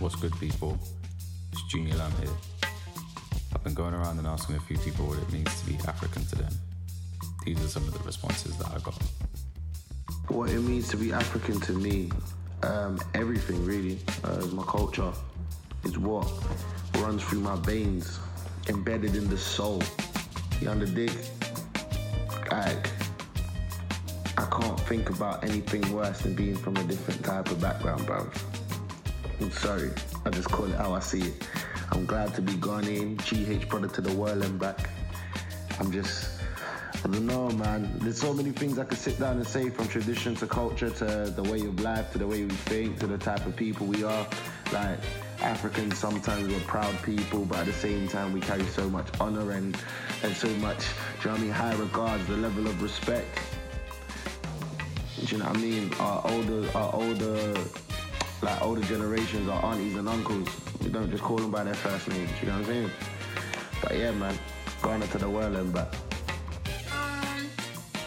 What's good, people? It's Junior Lamb here. I've been going around and asking a few people what it means to be African to them. These are some of the responses that I got. What it means to be African to me, um, everything really. Uh, my culture is what runs through my veins, embedded in the soul. You dig? Like, I can't think about anything worse than being from a different type of background, bro. I'm sorry, I just call it how I see it. I'm glad to be Ghanaian, GH product to the world and back. I'm just, I don't know, man. There's so many things I could sit down and say from tradition to culture to the way of life to the way we think to the type of people we are. Like, Africans sometimes we're proud people, but at the same time we carry so much honor and, and so much, do you know what I mean, high regards, the level of respect. Do you know what I mean? Our older, our older, like older generations, our aunties and uncles, we don't just call them by their first names. You know what I'm saying? But yeah, man, going into the world and back. Um,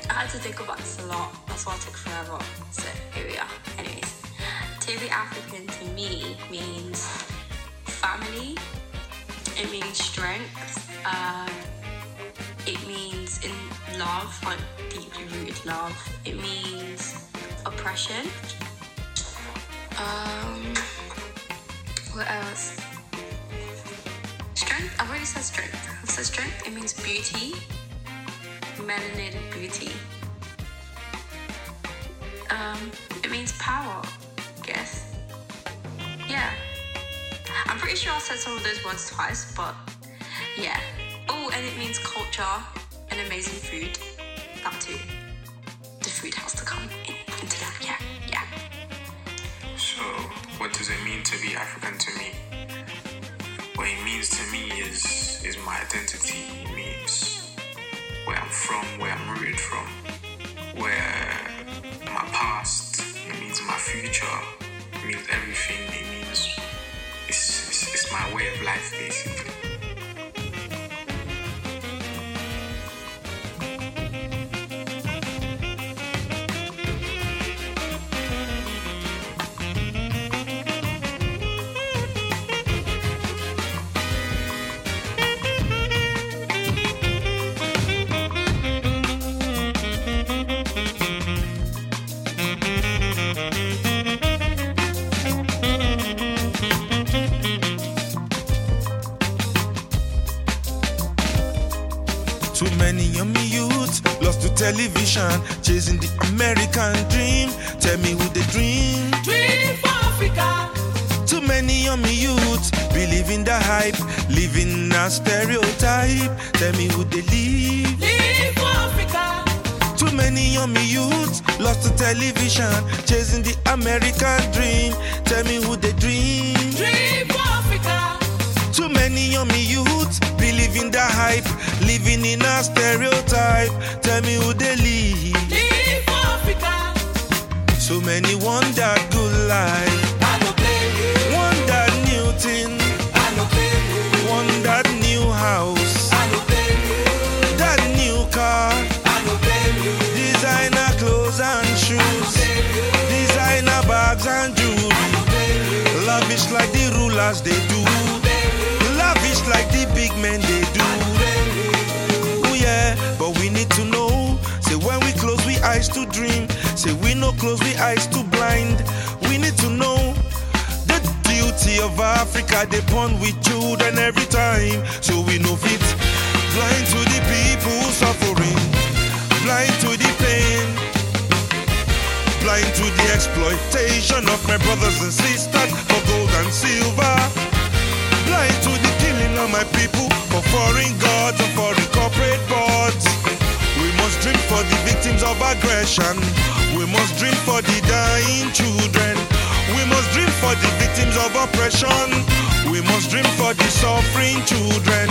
I had to think about this a lot. That's why it took forever. So here we are. Anyways, to be African to me means family. It means strength. Um, it means in love, like deeply rooted love. It means oppression. Um, what else? Strength. I've already said strength. I've said strength. It means beauty. Melanated beauty. Um, it means power. Guess. Yeah. I'm pretty sure I said some of those words twice, but yeah. Oh, and it means culture and amazing food. Mean to be African to me? What it means to me is is my identity. It means where I'm from, where I'm rooted from, where my past. It means my future. It means everything. It means it's it's, it's my way of life, basically. Television, chasing the American dream. Tell me who they dream. Dream for Africa. Too many yummy youths believe in the hype, living a stereotype. Tell me who they live. Live for Africa. Too many yummy youths lost to television, chasing the American dream. Tell me who they dream. Dream. Too many yummy youths believe in the hype, living in a stereotype. Tell me who they. Live for Africa. So many want that good life, I no you. want that new thing, I no you. want that new house, I no you. that new car, I no you. designer clothes and shoes, designer bags and jewelry. Lavish like the rulers they do, like the big men they do. Oh yeah, but we need to know. Say when we close we eyes to dream. Say we no close we eyes to blind. We need to know the beauty of Africa. They born with children every time. So we know fit. Blind to the people suffering. Blind to the pain. Blind to the exploitation of my brothers and sisters for gold and silver. Blind to the killing of my people for foreign gods and foreign corporate boards. We must dream for the victims of aggression. We must dream for the dying children. We must dream for the victims of oppression. We must dream for the suffering children.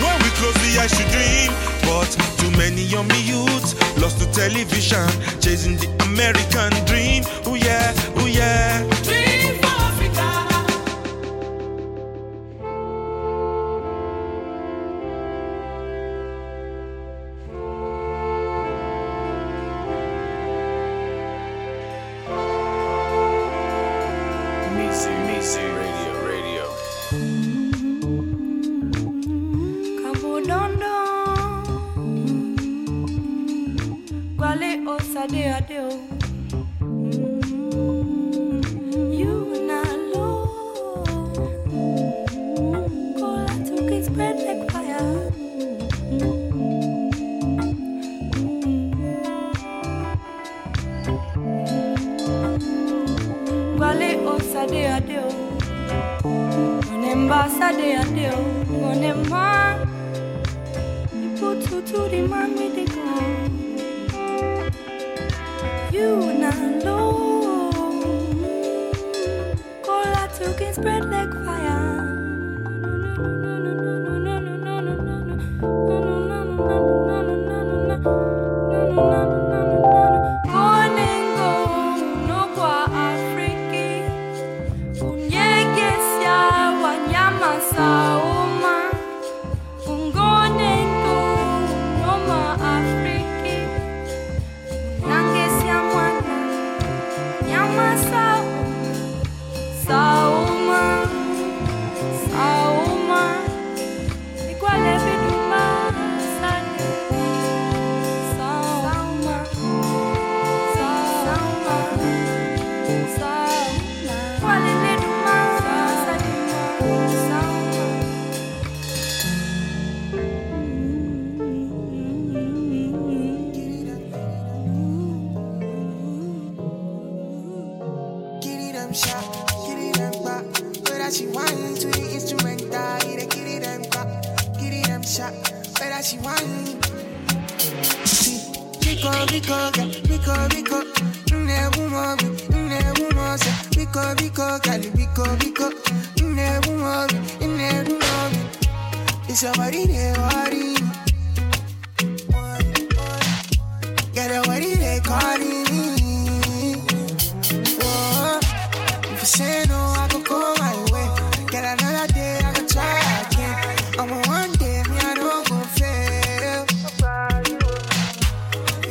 When we close the eyes to dream, but too many yummy youths lost to television, chasing the American dream. Oh yeah, oh yeah. Konengo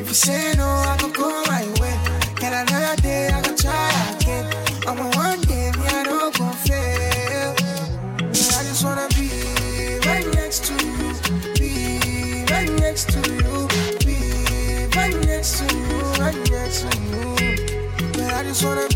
If you say no, I could go my way. Get another day, I could try again. I'm a one day, me, I don't go fail. I just wanna be right next to you. Be right next to you. Be right next to you. Right next to you. Yeah, I just wanna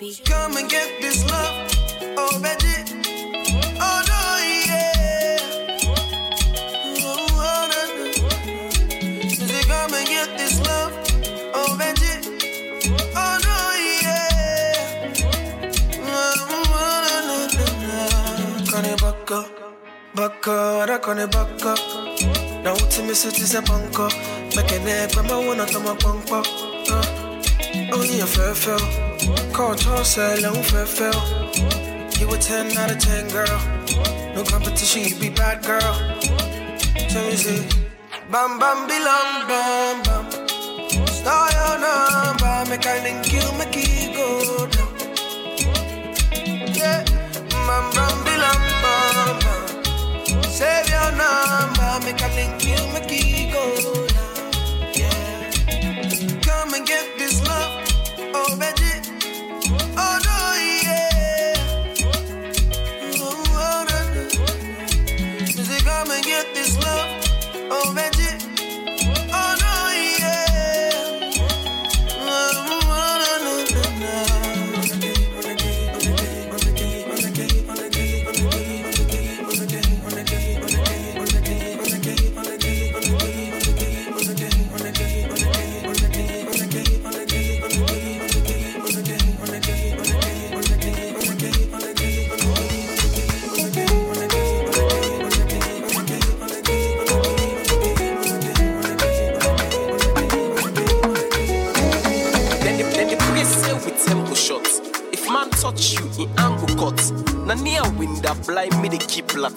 baby. Come and get this love, oh baby. Oh no, yeah. Oh, oh, no, no. Say, come and get this love, oh. Oh no, yeah. Oh, oh, no, no, no, no. Kone baka, baka, da kone baka. Na uti mi suti se panko. Mekene kwa mawana tama panko. Uh. Oh, yeah, fair, fair. Call toss, long fair, fair. You a 10 out of 10, girl. No competition, you be bad, girl. Tell me, say, bam, bam, bilam, bam, bam. Star your number, make I link you, make it go down. Yeah, bam, bam, bilam, bam, bam. Save your number, make I link you, make it go down. Yeah. Come and get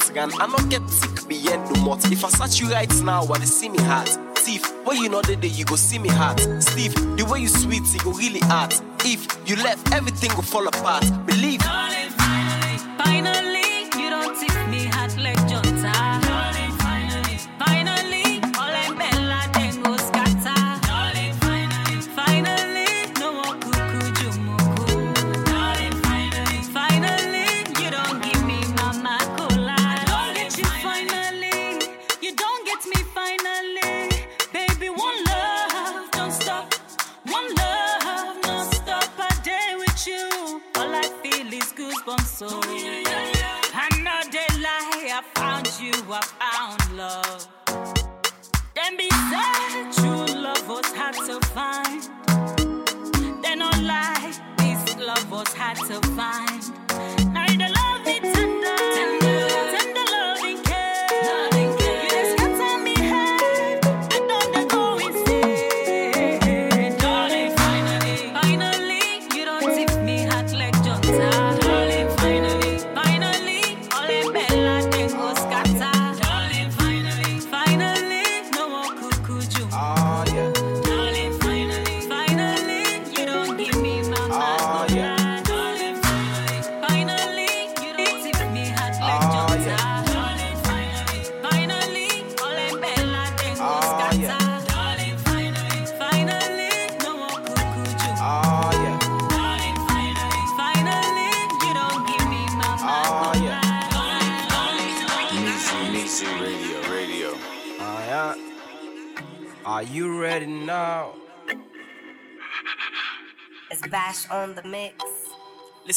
latgan. I not get sick beyond the mouth. If I search you right now, they see me heart. Steve, when you know the day you go see me heart. Steve, the way you sweet, it go really hard. If you left, everything will fall apart. Believe.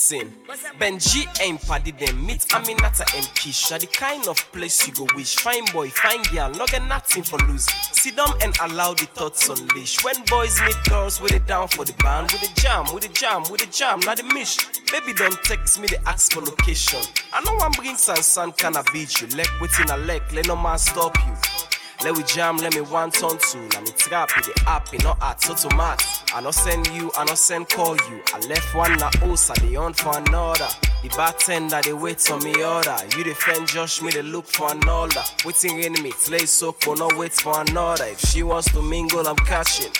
Listen, Benji ain't paddy them. Meet Aminata and Kisha. The kind of place you go wish. Fine boy, fine girl, no get nothing for lose. Sit down and allow the thoughts unleash. When boys meet girls, with it down for the band. With the jam, with the jam, with the jam, not the mish. Baby, don't text me, they ask for location. I know I'm bring sun, sun, can I beat you? Leg within a leg, let no man stop you. Let we jam, let me one turn two. Let me trap with the app, you know, at automat. I no send you, I no send call you. I left one na host, I dey on for another. The bartender, they wait on me order. You the friend Josh, me they look for another. Waiting in me, play so for no wait for another. If she wants to mingle, I'm catching.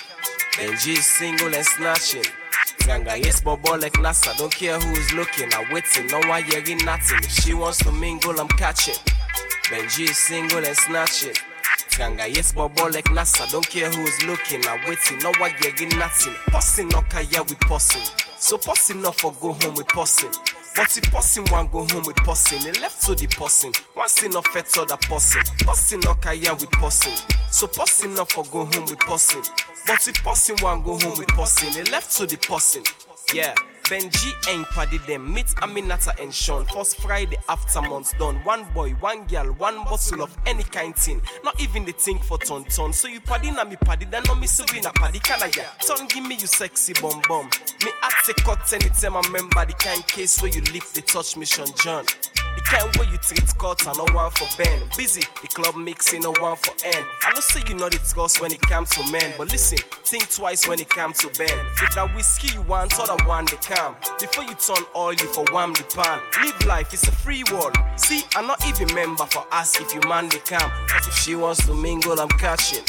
Benji is single and snatching. Ganga, yes, bobo like NASA. Don't care who's looking, I'm waiting. No one hearing nothing. If she wants to mingle, I'm catching. Benji is single and snatching. Ganga, yes, like NASA. Don't care who's looking, I'm waiting. No one hearing nothing. Posting, no kaya with posting. So posting, not for go home with posting. But if posting one go home with posting, he left to the posting. One thing not fed the posting. Posting no kaya with posting. So posting not for go home with posting. But if posting one go home with posting, he left to the posting. Yeah. Benji ain't paddy them. Meet Aminata and Sean. First Friday after months done. One boy, one girl, one bottle of any kind thing. Not even the thing for ton ton. So you paddy na me paddy, then no me na paddy can I yeah. Ton give me you sexy bum bum. Me at a cut anytime I remember the kind case where you lift the touch mission John. The kind where you treat cut and no one for Ben. Busy, the club mixing no one for N. I know say you know the girls when it comes to men, but listen, think twice when it comes to Ben. If that whiskey you want, other one they come. Before you turn oil, you for one the pan. Live life, it's a free world. See, I'm not even member for us if you man the. Cause if she wants to mingle, I'm catching.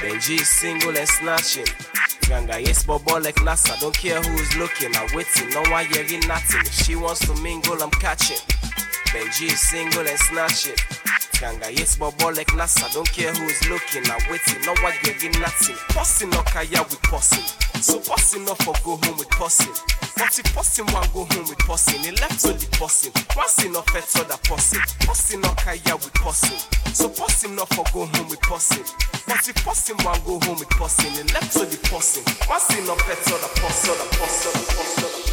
Benji is single and snatching. Ganga, yes, bobo like NASA. Don't care who's looking, I'm waiting. No one hearing nothing. If she wants to mingle, I'm catching. Benji is single and snatching. Ganga, yes, bobo like NASA. Don't care who's looking, I'm waiting. No one hearing nothing. Posting no kaya with posting. So posting not for go home with posting. But if posting one go home with posting, he left the posting. Once in to the posting. Posting no kaya with posting. So posting not for go home with posting. But if posting one go home with posting, he left the posting. Once in not fed to the posting, the posting,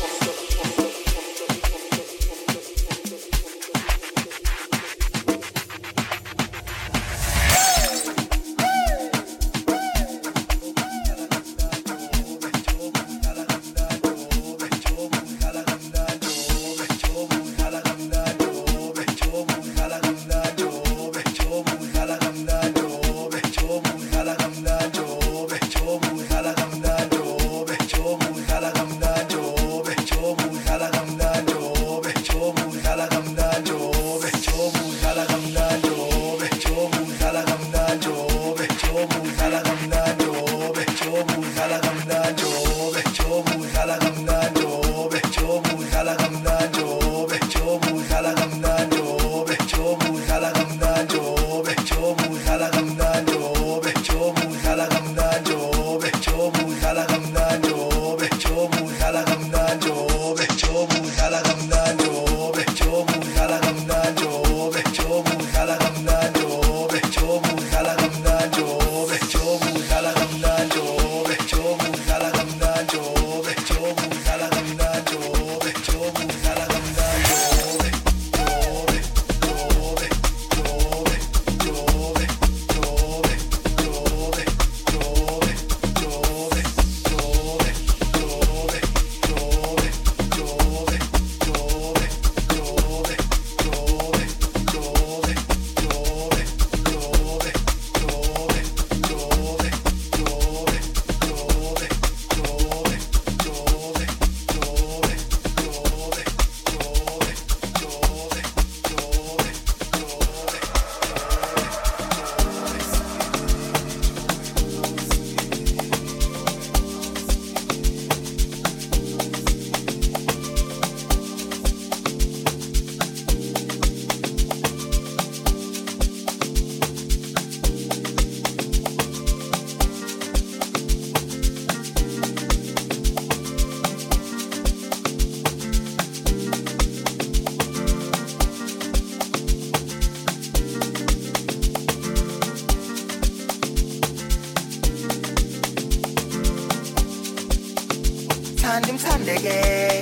Thandi mthandeke.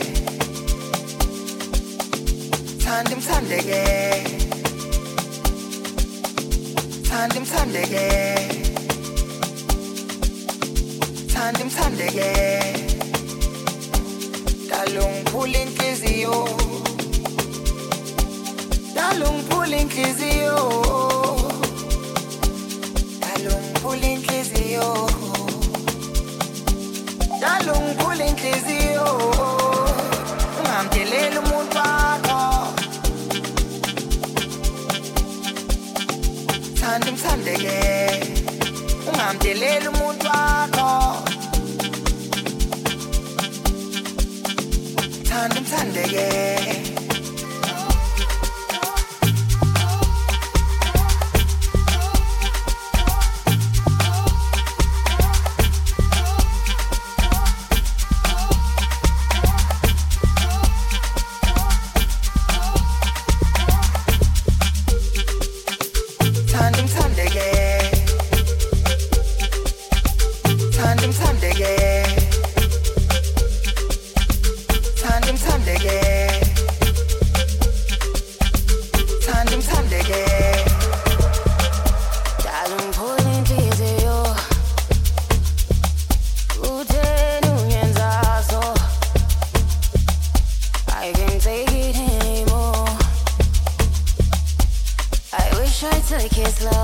Thandi mthandeke. Thandi mthandeke. Thandi mthandeke. Dalung inhliziyo Dalungiphula inhliziyo Dalungiphula inhliziyo njalungikhula inhliziyo ungamdeleli umuntu wakho. Thanda umthandeke ungamdeleli take it slow.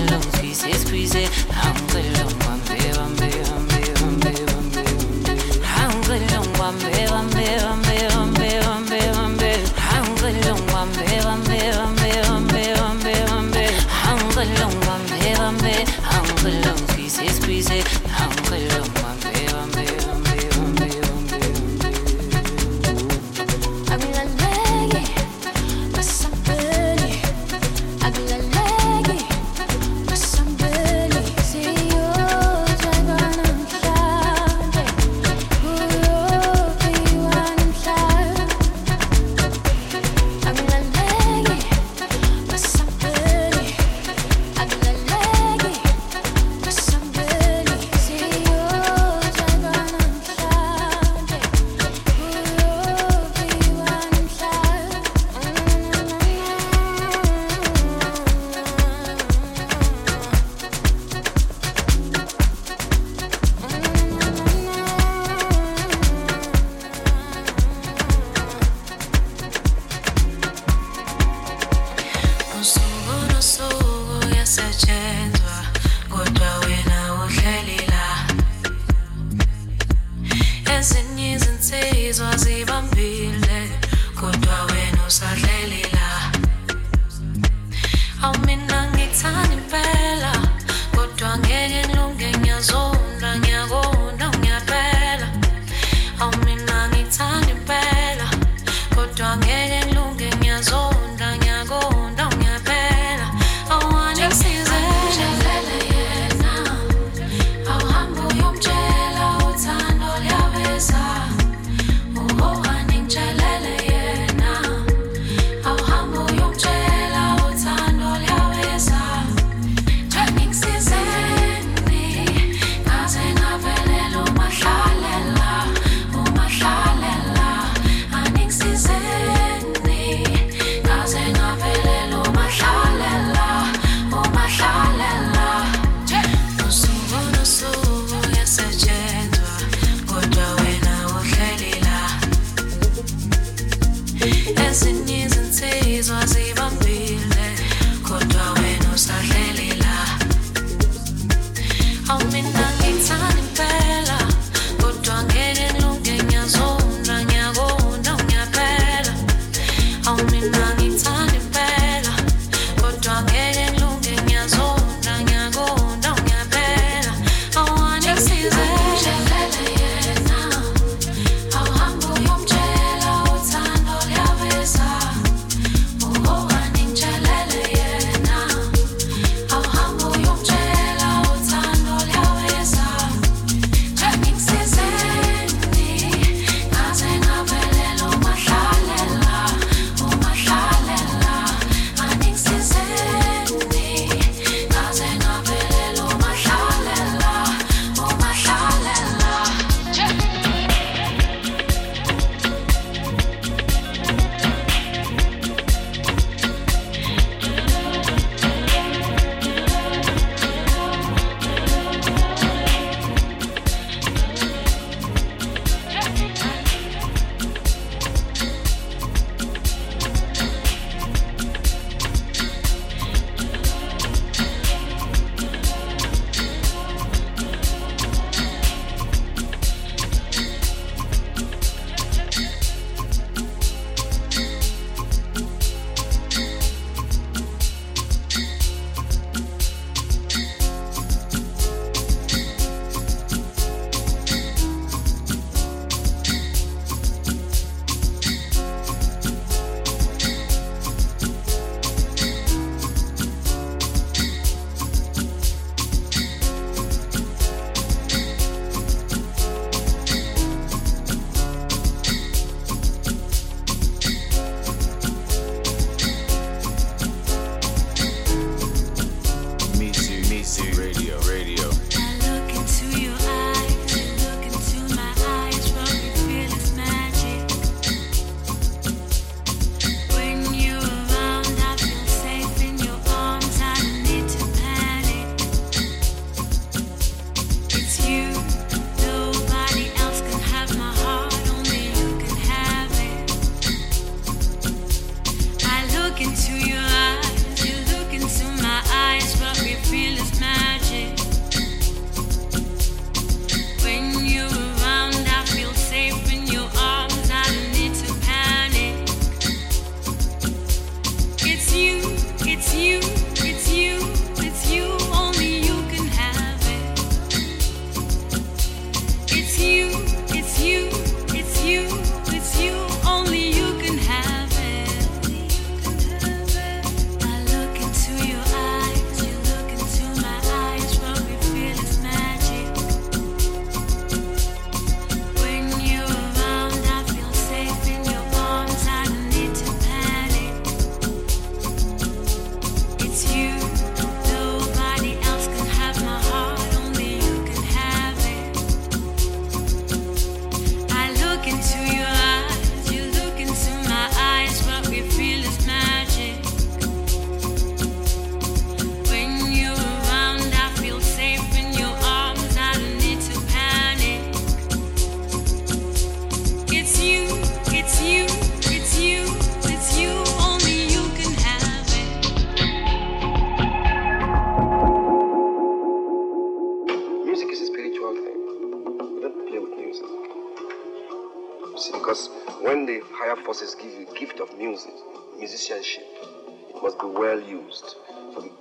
Hangilong squeeze squeeze Hangilong bambe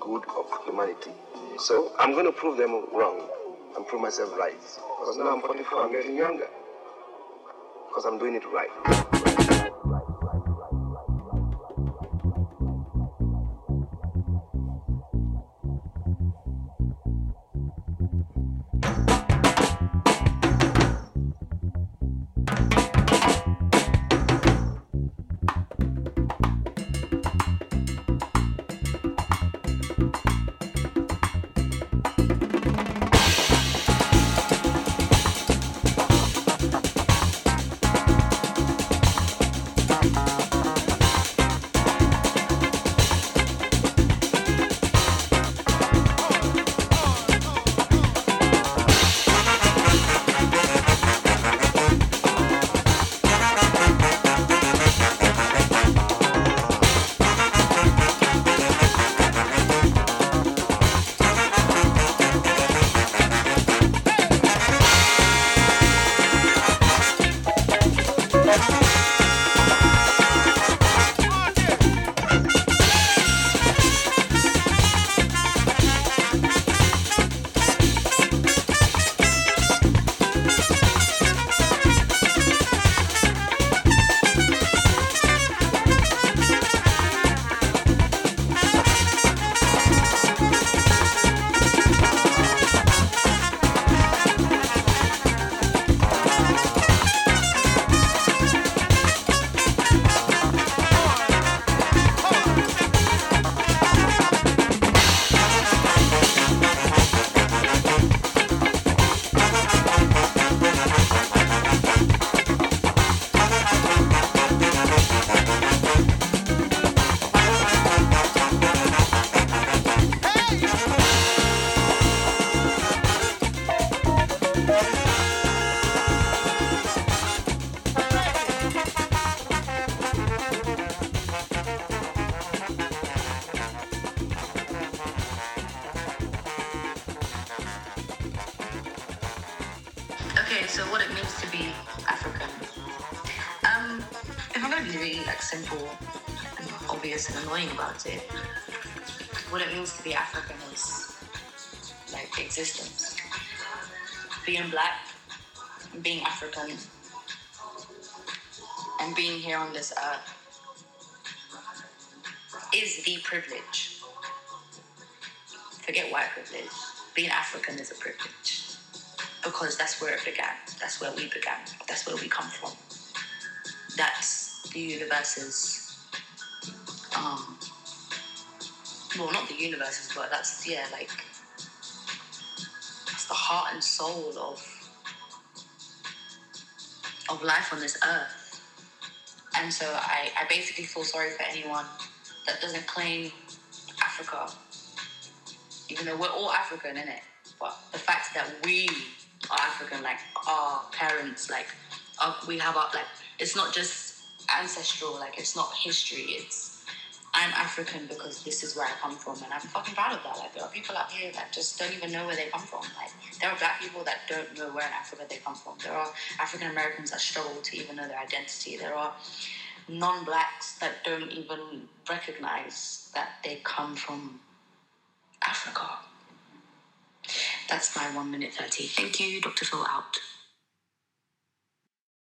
good of humanity. So I'm going to prove them wrong and prove myself right. Because now I'm 44, I'm getting younger. Because I'm doing it right. Really like simple and obvious and annoying about it, what it means to be African is like existence. Being black, being African, and being here on this earth is the privilege. Forget white privilege. Being African is a privilege because that's where it began. That's where we began. That's where we come from. That's the universe's, um, well, not the universe's, but that's yeah, like it's the heart and soul of of life on this earth. And so I, I basically feel sorry for anyone that doesn't claim Africa, even though we're all African, in it. But the fact that we are African, like our parents, like our, we have our like it's not just ancestral, like it's not history. It's I'm African because this is where I come from, and I'm fucking proud of that. Like there are people out here that just don't even know where they come from. Like there are black people that don't know where in Africa they come from. There are African Americans that struggle to even know their identity. There are non-blacks that don't even recognize that they come from Africa. That's my one minute thirty. Thank you, Dr. Phil out.